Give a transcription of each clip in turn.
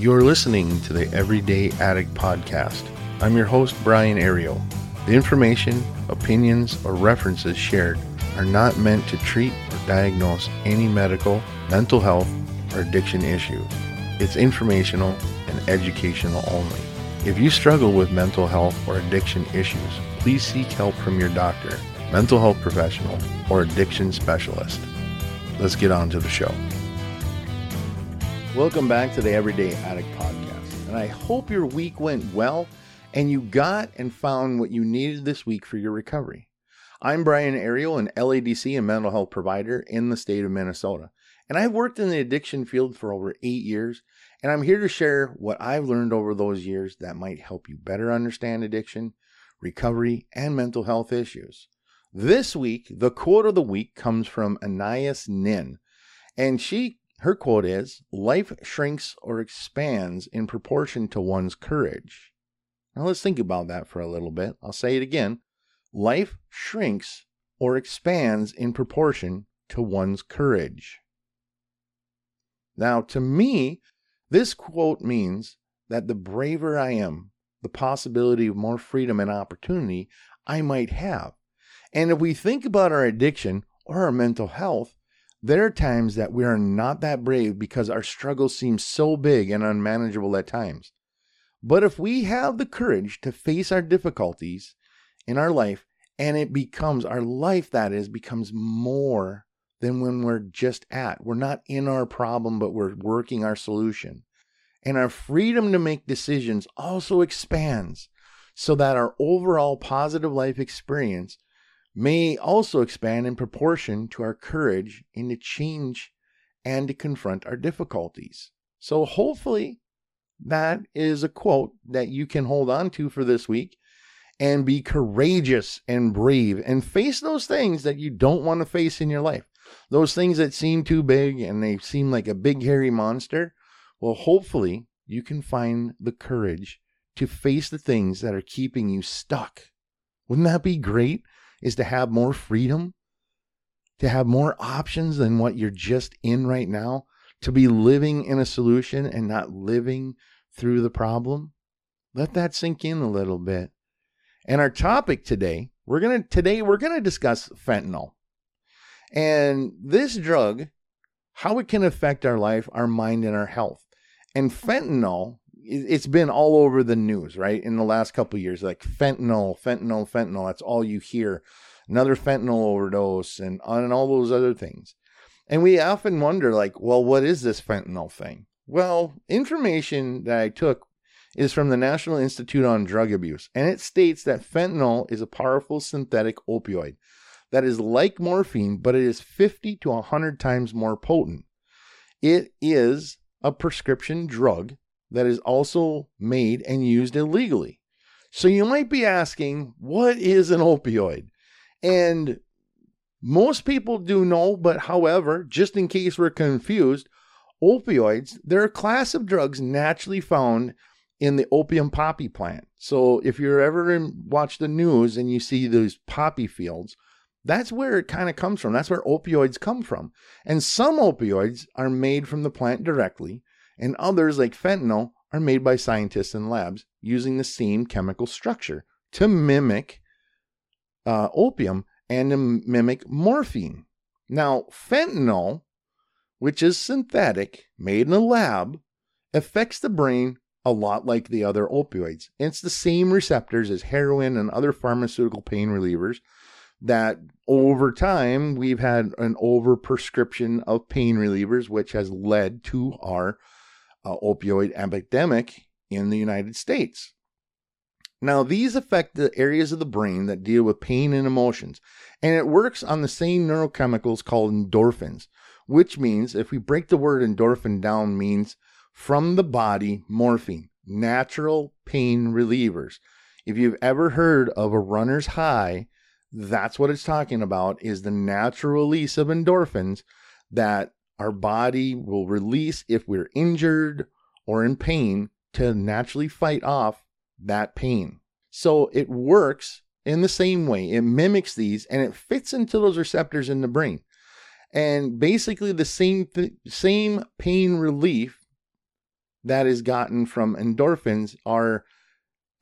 You're listening to the Everyday Addict Podcast. I'm your host, Brian Ariel. The information, opinions, or references shared are not meant to treat or diagnose any medical, mental health, or addiction issue. It's informational and educational only. If you struggle with mental health or addiction issues, please seek help from your doctor, mental health professional, or addiction specialist. Let's get on to the show. Welcome back to the Everyday Addict Podcast. And I hope your week went well and you got and found what you needed this week for your recovery. I'm Brian Ariel, an LADC and mental health provider in the state of Minnesota. And I've worked in the addiction field for over eight years, and I'm here to share what I've learned over those years that might help you better understand addiction, recovery, and mental health issues. This week, the quote of the week comes from Anais Nin, and she her quote is Life shrinks or expands in proportion to one's courage. Now let's think about that for a little bit. I'll say it again. Life shrinks or expands in proportion to one's courage. Now, to me, this quote means that the braver I am, the possibility of more freedom and opportunity I might have. And if we think about our addiction or our mental health, there are times that we are not that brave because our struggles seem so big and unmanageable at times. But if we have the courage to face our difficulties in our life, and it becomes our life, that is, becomes more than when we're just at. We're not in our problem, but we're working our solution. And our freedom to make decisions also expands so that our overall positive life experience may also expand in proportion to our courage in to change and to confront our difficulties. So, hopefully, that is a quote that you can hold on to for this week and be courageous and brave and face those things that you don't want to face in your life. Those things that seem too big and they seem like a big, hairy monster. Well, hopefully, you can find the courage to face the things that are keeping you stuck. Wouldn't that be great? Is to have more freedom, to have more options than what you're just in right now, to be living in a solution and not living through the problem. Let that sink in a little bit. And our topic today, we're going to today we're going to discuss fentanyl. And this drug, how it can affect our life, our mind and our health. And fentanyl it's been all over the news, right? In the last couple years, like fentanyl, fentanyl, fentanyl. That's all you hear. Another fentanyl overdose, and on and all those other things. And we often wonder, like, well, what is this fentanyl thing? Well, information that I took is from the National Institute on Drug Abuse, and it states that fentanyl is a powerful synthetic opioid that is like morphine, but it is 50 to 100 times more potent. It is a prescription drug that is also made and used illegally. So you might be asking, what is an opioid? And most people do know, but however, just in case we're confused, opioids, they're a class of drugs naturally found in the opium poppy plant. So if you're ever in, watch the news and you see those poppy fields, that's where it kind of comes from. That's where opioids come from. And some opioids are made from the plant directly, and others, like fentanyl, are made by scientists in labs using the same chemical structure to mimic uh, opium and to mimic morphine. Now, fentanyl, which is synthetic, made in a lab, affects the brain a lot like the other opioids. It's the same receptors as heroin and other pharmaceutical pain relievers that over time we've had an overprescription of pain relievers, which has led to our uh, opioid epidemic in the United States. Now, these affect the areas of the brain that deal with pain and emotions, and it works on the same neurochemicals called endorphins, which means if we break the word endorphin down, means from the body morphine, natural pain relievers. If you've ever heard of a runner's high, that's what it's talking about is the natural release of endorphins that our body will release if we're injured or in pain to naturally fight off that pain. So it works in the same way. It mimics these and it fits into those receptors in the brain. And basically the same th- same pain relief that is gotten from endorphins are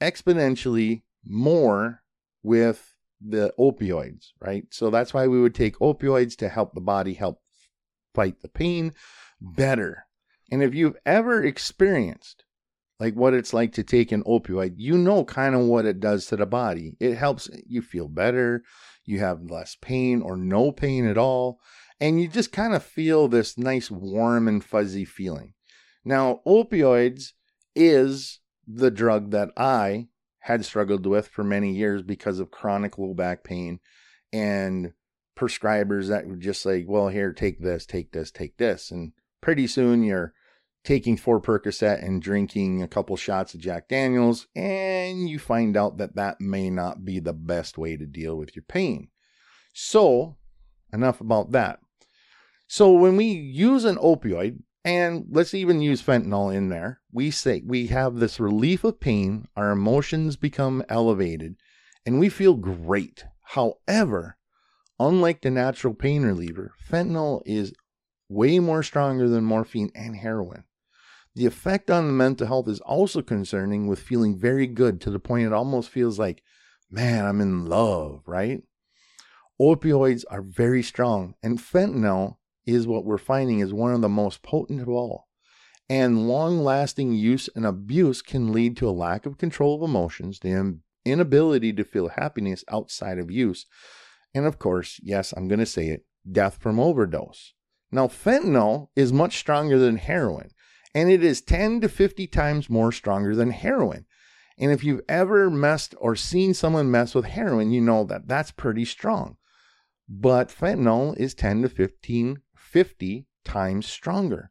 exponentially more with the opioids, right? So that's why we would take opioids to help the body help fight the pain better. And if you've ever experienced like what it's like to take an opioid, you know kind of what it does to the body. It helps you feel better, you have less pain or no pain at all, and you just kind of feel this nice warm and fuzzy feeling. Now, opioids is the drug that I had struggled with for many years because of chronic low back pain and prescribers that were just like, well, here, take this, take this, take this. And pretty soon you're taking four Percocet and drinking a couple shots of Jack Daniels, and you find out that that may not be the best way to deal with your pain. So, enough about that. So, when we use an opioid, and let's even use fentanyl in there, we say we have this relief of pain, our emotions become elevated, and we feel great. However, unlike the natural pain reliever, fentanyl is way more stronger than morphine and heroin. The effect on the mental health is also concerning with feeling very good to the point it almost feels like, man, I'm in love, right? Opioids are very strong, and fentanyl is what we're finding is one of the most potent of all. And long lasting use and abuse can lead to a lack of control of emotions, the inability to feel happiness outside of use, and of course, yes, I'm going to say it, death from overdose. Now, fentanyl is much stronger than heroin, and it is 10 to 50 times more stronger than heroin. And if you've ever messed or seen someone mess with heroin, you know that that's pretty strong. But fentanyl is 10 to 15, 50 times stronger.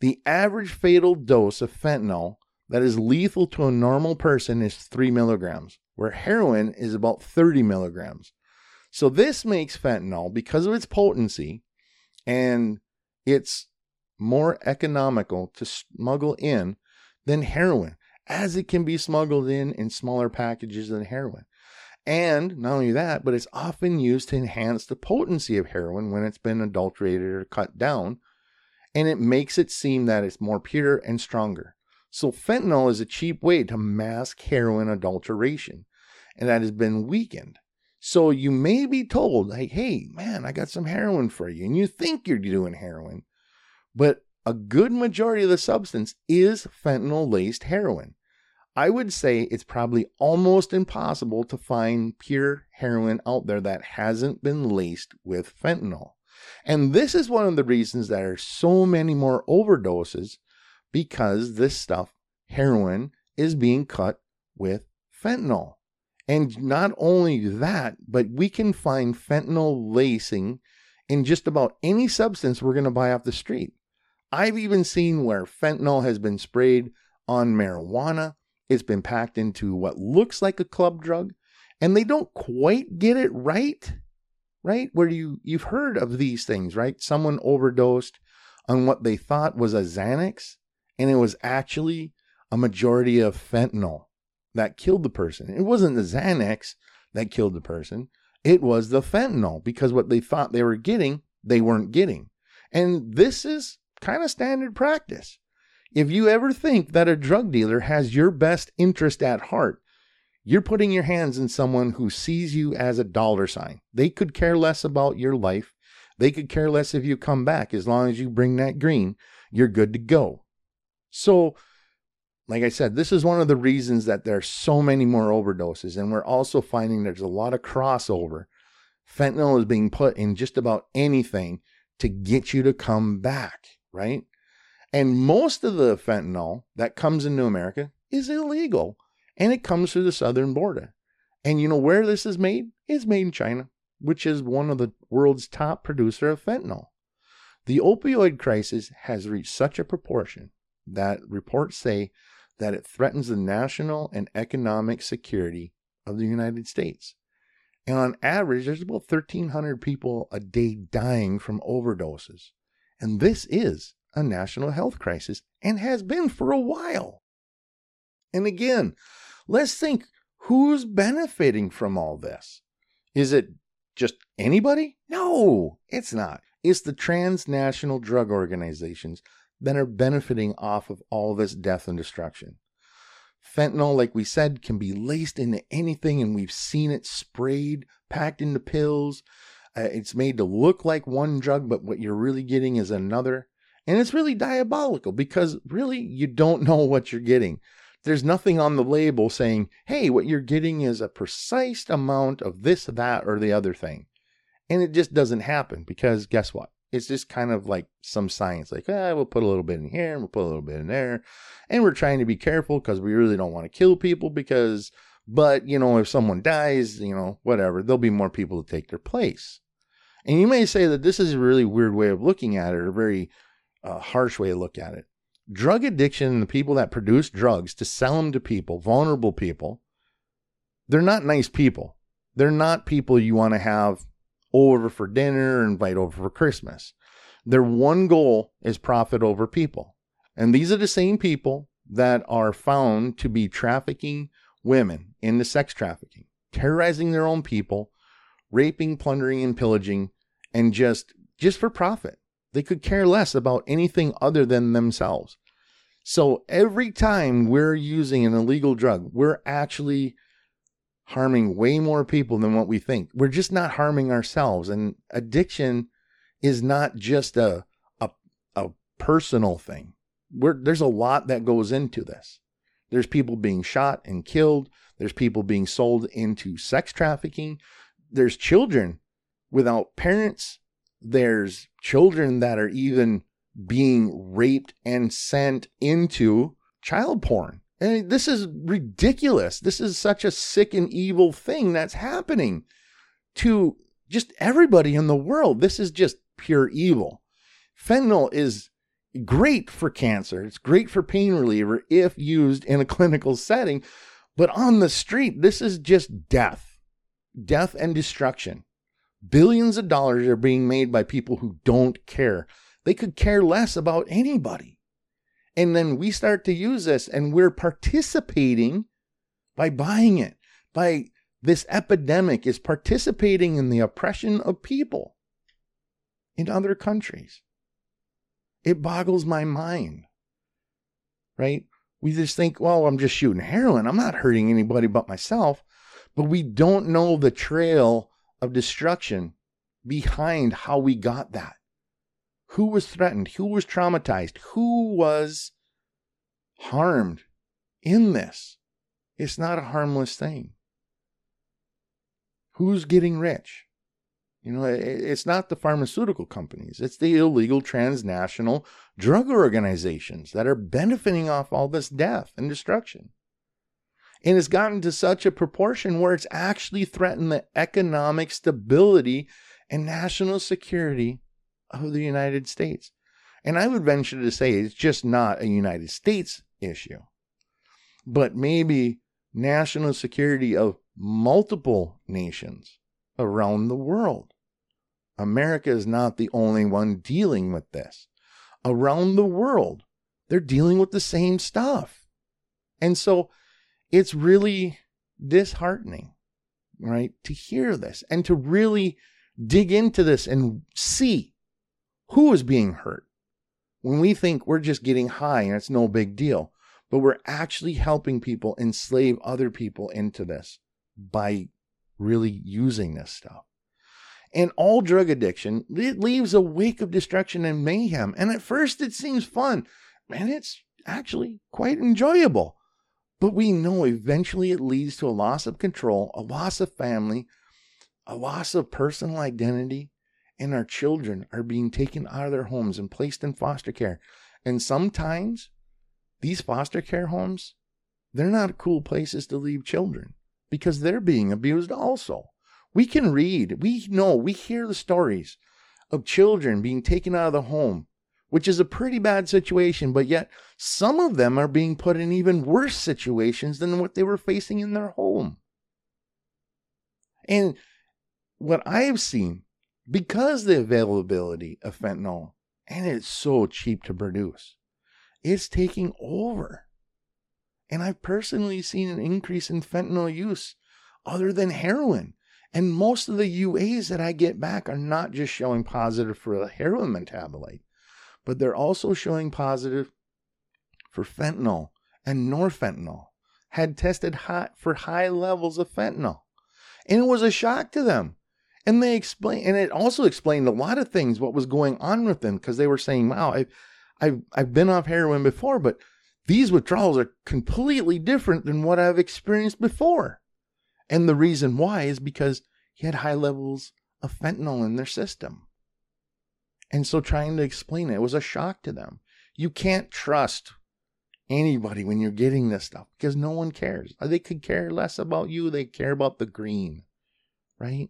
The average fatal dose of fentanyl that is lethal to a normal person is 3 milligrams, where heroin is about 30 milligrams. So, this makes fentanyl, because of its potency and its more economical to smuggle in than heroin, as it can be smuggled in in smaller packages than heroin. And not only that, but it's often used to enhance the potency of heroin when it's been adulterated or cut down, and it makes it seem that it's more pure and stronger. So, fentanyl is a cheap way to mask heroin adulteration, and that has been weakened. So, you may be told, like, hey, man, I got some heroin for you, and you think you're doing heroin, but a good majority of the substance is fentanyl laced heroin. I would say it's probably almost impossible to find pure heroin out there that hasn't been laced with fentanyl. And this is one of the reasons there are so many more overdoses because this stuff, heroin, is being cut with fentanyl. And not only that, but we can find fentanyl lacing in just about any substance we're going to buy off the street. I've even seen where fentanyl has been sprayed on marijuana. It's been packed into what looks like a club drug, and they don't quite get it right. Right? Where you you've heard of these things, right? Someone overdosed on what they thought was a Xanax, and it was actually a majority of fentanyl that killed the person. It wasn't the Xanax that killed the person. It was the fentanyl because what they thought they were getting, they weren't getting. And this is kind of standard practice. If you ever think that a drug dealer has your best interest at heart, you're putting your hands in someone who sees you as a dollar sign. They could care less about your life. They could care less if you come back. As long as you bring that green, you're good to go. So, like I said, this is one of the reasons that there are so many more overdoses. And we're also finding there's a lot of crossover. Fentanyl is being put in just about anything to get you to come back right? And most of the fentanyl that comes into America is illegal and it comes through the southern border. And you know where this is made? It's made in China, which is one of the world's top producer of fentanyl. The opioid crisis has reached such a proportion that reports say that it threatens the national and economic security of the United States. And on average, there's about 1,300 people a day dying from overdoses. And this is a national health crisis and has been for a while. And again, let's think who's benefiting from all this? Is it just anybody? No, it's not. It's the transnational drug organizations that are benefiting off of all this death and destruction. Fentanyl, like we said, can be laced into anything, and we've seen it sprayed, packed into pills. Uh, it's made to look like one drug, but what you're really getting is another. And it's really diabolical because really you don't know what you're getting. There's nothing on the label saying, hey, what you're getting is a precise amount of this, that, or the other thing. And it just doesn't happen because guess what? It's just kind of like some science, like, ah, we'll put a little bit in here and we'll put a little bit in there. And we're trying to be careful because we really don't want to kill people because, but, you know, if someone dies, you know, whatever, there'll be more people to take their place. And you may say that this is a really weird way of looking at it, or a very uh, harsh way to look at it. Drug addiction, and the people that produce drugs to sell them to people, vulnerable people, they're not nice people. They're not people you want to have over for dinner invite over for Christmas. Their one goal is profit over people. And these are the same people that are found to be trafficking women into sex trafficking, terrorizing their own people, raping, plundering, and pillaging, and just just for profit. They could care less about anything other than themselves. So every time we're using an illegal drug, we're actually harming way more people than what we think. We're just not harming ourselves. And addiction is not just a a, a personal thing. We're, there's a lot that goes into this. There's people being shot and killed. There's people being sold into sex trafficking. There's children without parents. There's children that are even being raped and sent into child porn. And this is ridiculous. This is such a sick and evil thing that's happening to just everybody in the world. This is just pure evil. Fentanyl is great for cancer. It's great for pain reliever if used in a clinical setting. But on the street, this is just death, death and destruction. Billions of dollars are being made by people who don't care. They could care less about anybody. And then we start to use this and we're participating by buying it. By this epidemic is participating in the oppression of people in other countries. It boggles my mind. Right? We just think, well, I'm just shooting heroin. I'm not hurting anybody but myself. But we don't know the trail of destruction behind how we got that who was threatened, who was traumatized, who was harmed in this. It's not a harmless thing. Who's getting rich? You know, it's not the pharmaceutical companies, it's the illegal transnational drug organizations that are benefiting off all this death and destruction. And it's gotten to such a proportion where it's actually threatened the economic stability and national security of the United States. And I would venture to say it's just not a United States issue, but maybe national security of multiple nations around the world. America is not the only one dealing with this. Around the world, they're dealing with the same stuff. And so it's really disheartening, right, to hear this and to really dig into this and see who is being hurt? When we think we're just getting high and it's no big deal, but we're actually helping people enslave other people into this by really using this stuff. And all drug addiction, it leaves a wake of destruction and mayhem. And at first it seems fun, and it's actually quite enjoyable. But we know eventually it leads to a loss of control, a loss of family, a loss of personal identity, and our children are being taken out of their homes and placed in foster care. And sometimes these foster care homes, they're not cool places to leave children because they're being abused also. We can read, we know, we hear the stories of children being taken out of the home, which is a pretty bad situation, but yet some of them are being put in even worse situations than what they were facing in their home. And what I have seen because the availability of fentanyl and it's so cheap to produce it's taking over and i've personally seen an increase in fentanyl use other than heroin and most of the uas that i get back are not just showing positive for a heroin metabolite but they're also showing positive for fentanyl and norfentanyl had tested high for high levels of fentanyl. And it was a shock to them. And they explained, and it also explained a lot of things, what was going on with them, because they were saying, wow, I, I've, I've been off heroin before, but these withdrawals are completely different than what I've experienced before. And the reason why is because he had high levels of fentanyl in their system. And so trying to explain it was a shock to them. You can't trust anybody when you're getting this stuff because no one cares. They could care less about you, they care about the green, right?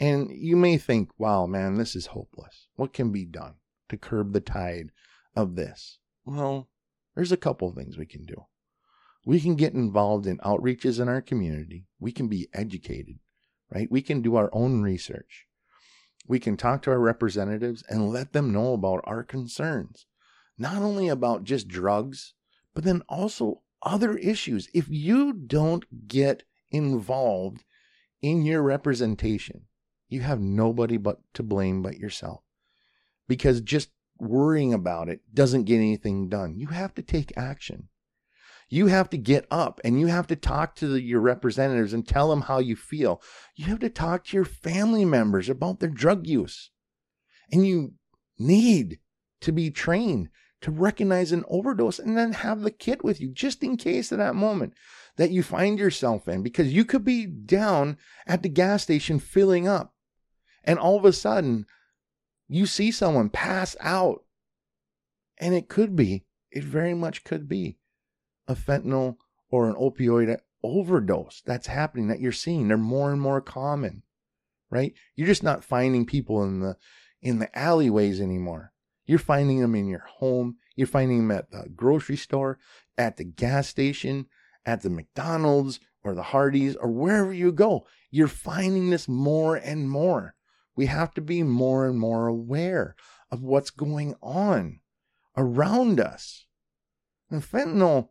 And you may think, wow, man, this is hopeless. What can be done to curb the tide of this? Well, there's a couple things we can do. We can get involved in outreaches in our community. We can be educated, right? We can do our own research. We can talk to our representatives and let them know about our concerns not only about just drugs, but then also other issues. If you don't get involved in your representation, you have nobody but to blame but yourself. Because just worrying about it doesn't get anything done. You have to take action. You have to get up and you have to talk to the, your representatives and tell them how you feel. You have to talk to your family members about their drug use. And you need to be trained to recognize an overdose and then have the kit with you just in case of that moment that you find yourself in because you could be down at the gas station filling up and all of a sudden you see someone pass out and it could be it very much could be a fentanyl or an opioid overdose that's happening that you're seeing they're more and more common right you're just not finding people in the in the alleyways anymore you're finding them in your home. You're finding them at the grocery store, at the gas station, at the McDonald's or the Hardee's or wherever you go. You're finding this more and more. We have to be more and more aware of what's going on around us. And fentanyl,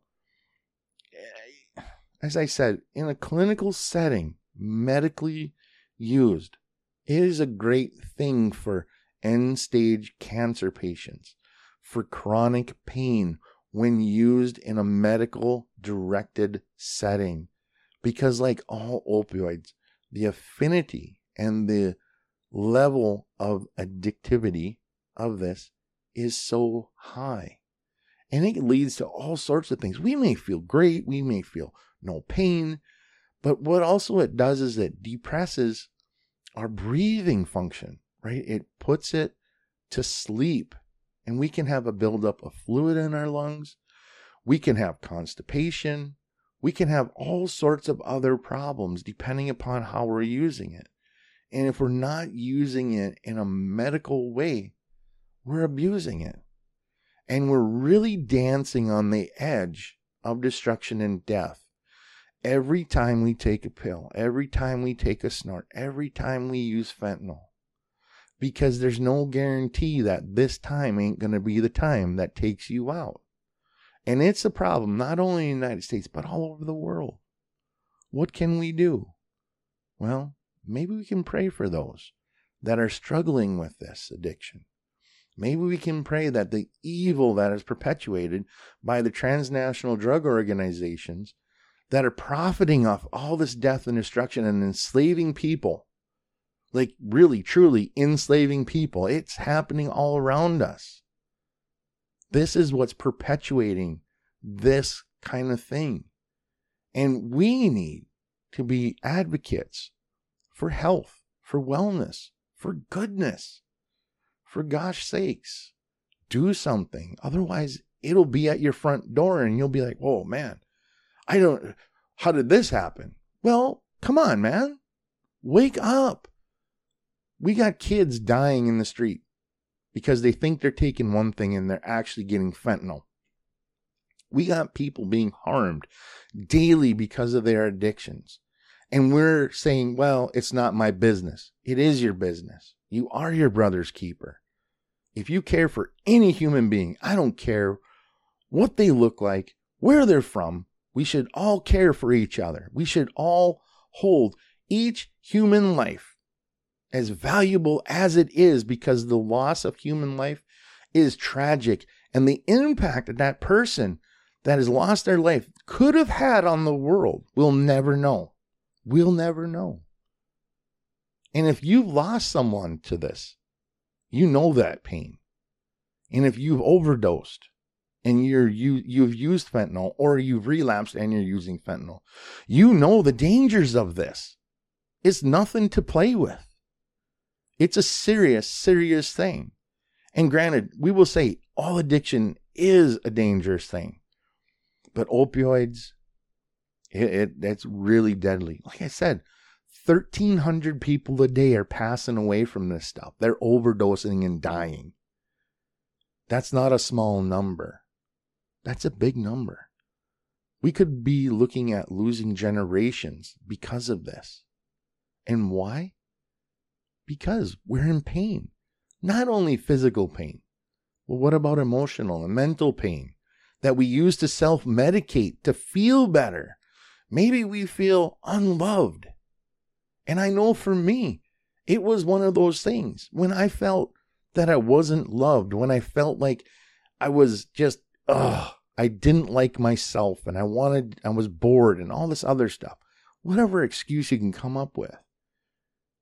eh, as I said, in a clinical setting, medically used, is a great thing for end stage cancer patients for chronic pain when used in a medical directed setting. Because, like all opioids, the affinity and the level of addictivity of this is so high. And it leads to all sorts of things. We may feel great, we may feel no pain, but what also it does is it depresses our breathing function right? It puts it to sleep. And we can have a buildup of fluid in our lungs. We can have constipation. We can have all sorts of other problems depending upon how we're using it. And if we're not using it in a medical way, we're abusing it. And we're really dancing on the edge of destruction and death every time we take a pill, every time we take a snort, every time we use fentanyl because there's no guarantee that this time ain't going to be the time that takes you out. And it's a problem not only in the United States, but all over the world. What can we do? Well, maybe we can pray for those that are struggling with this addiction. Maybe we can pray that the evil that is perpetuated by the transnational drug organizations that are profiting off all this death and destruction and enslaving people like really truly enslaving people. It's happening all around us. This is what's perpetuating this kind of thing. And we need to be advocates for health, for wellness, for goodness. For gosh sakes, do something. Otherwise, it'll be at your front door and you'll be like, oh man, I don't, how did this happen? Well, come on, man. Wake up. We got kids dying in the street because they think they're taking one thing and they're actually getting fentanyl. We got people being harmed daily because of their addictions. And we're saying, well, it's not my business. It is your business. You are your brother's keeper. If you care for any human being, I don't care what they look like, where they're from, we should all care for each other. We should all hold each human life as valuable as it is because the loss of human life is tragic. And the impact that that person that has lost their life could have had on the world, we'll never know. We'll never know. And if you've lost someone to this, you know that pain. And if you've overdosed and you're you you've used fentanyl or you've relapsed and you're using fentanyl, you know the dangers of this. It's nothing to play with. It's a serious, serious thing. And granted, we will say all addiction is a dangerous thing. But opioids, it, it that's really deadly. Like I said, 1,300 people a day are passing away from this stuff. They're overdosing and dying. That's not a small number. That's a big number. We could be looking at losing generations because of this. And why? Because we're in pain. Not only physical pain, but what about emotional and mental pain that we use to self medicate to feel better? Maybe we feel unloved. And I know for me, it was one of those things when I felt that I wasn't loved, when I felt like I was just, ugh, I didn't like myself and I wanted, I was bored and all this other stuff. Whatever excuse you can come up with.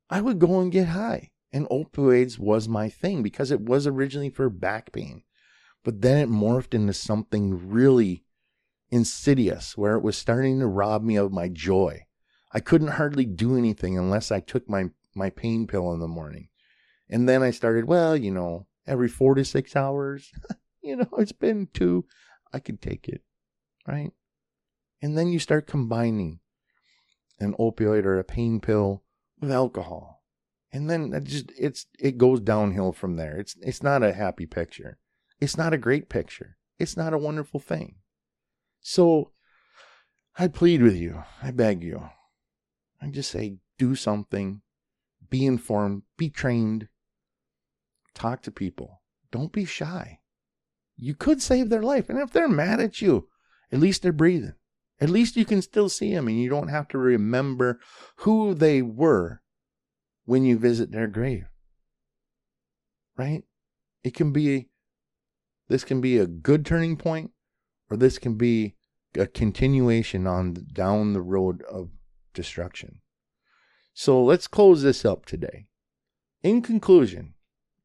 I would go and get high. And opioids was my thing because it was originally for back pain. But then it morphed into something really insidious where it was starting to rob me of my joy. I couldn't hardly do anything unless I took my, my pain pill in the morning. And then I started, well, you know, every four to six hours, you know, it's been two, I could take it, right? And then you start combining an opioid or a pain pill with alcohol. And then it just it's it goes downhill from there. It's it's not a happy picture. It's not a great picture. It's not a wonderful thing. So I plead with you. I beg you. I just say do something. Be informed, be trained, Talk to people. Don't be shy. You could save their life. And if they're mad at you, at least they're breathing. At least you can still see them and you don't have to remember who they were when you visit their grave. Right? It can be, this can be a good turning point or this can be a continuation on down the road of destruction. So let's close this up today. In conclusion,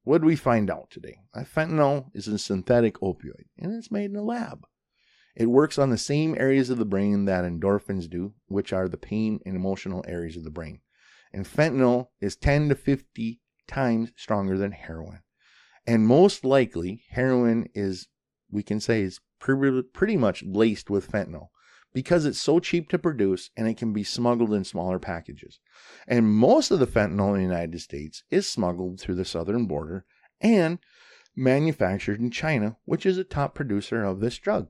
what did we find out today? Fentanyl is a synthetic opioid, and it's made in a lab. It works on the same areas of the brain that endorphins do, which are the pain and emotional areas of the brain. And fentanyl is 10 to 50 times stronger than heroin. And most likely, heroin is, we can say, is pretty much laced with fentanyl because it's so cheap to produce and it can be smuggled in smaller packages. And most of the fentanyl in the United States is smuggled through the southern border and manufactured in China, which is a top producer of this drug.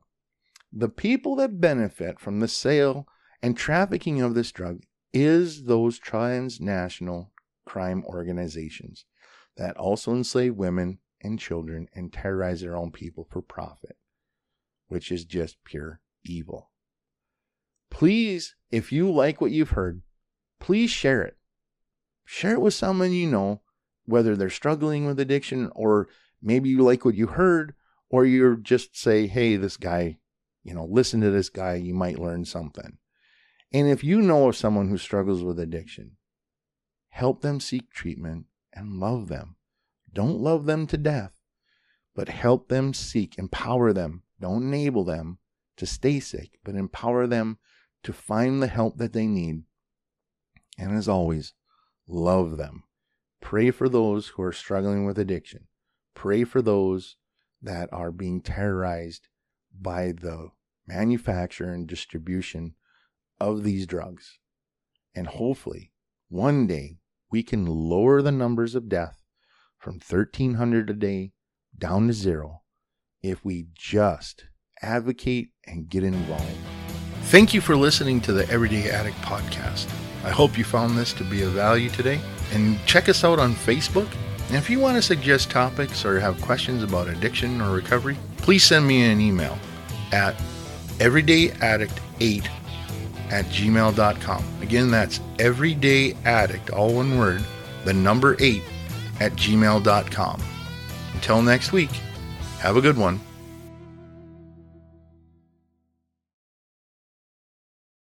The people that benefit from the sale and trafficking of this drug is those transnational crime organizations that also enslave women and children and terrorize their own people for profit, which is just pure evil. Please, if you like what you've heard, please share it. Share it with someone you know, whether they're struggling with addiction or maybe you like what you heard, or you're just say, hey, this guy, you know, listen to this guy, you might learn something. And if you know of someone who struggles with addiction, help them seek treatment and love them. Don't love them to death, but help them seek, empower them. Don't enable them to stay sick, but empower them to find the help that they need. And as always, love them. Pray for those who are struggling with addiction. Pray for those that are being terrorized by the manufacture and distribution of these drugs. And hopefully, one day, we can lower the numbers of death from 1,300 a day down to zero if we just advocate and get involved. Thank you for listening to the Everyday Addict podcast. I hope you found this to be of value today. And check us out on Facebook. And if you want to suggest topics or have questions about addiction or recovery, please send me an email at everydayaddict8 at gmail.com. Again, that's everydayaddict, all one word, the number 8 at gmail.com. Until next week, Have a good one.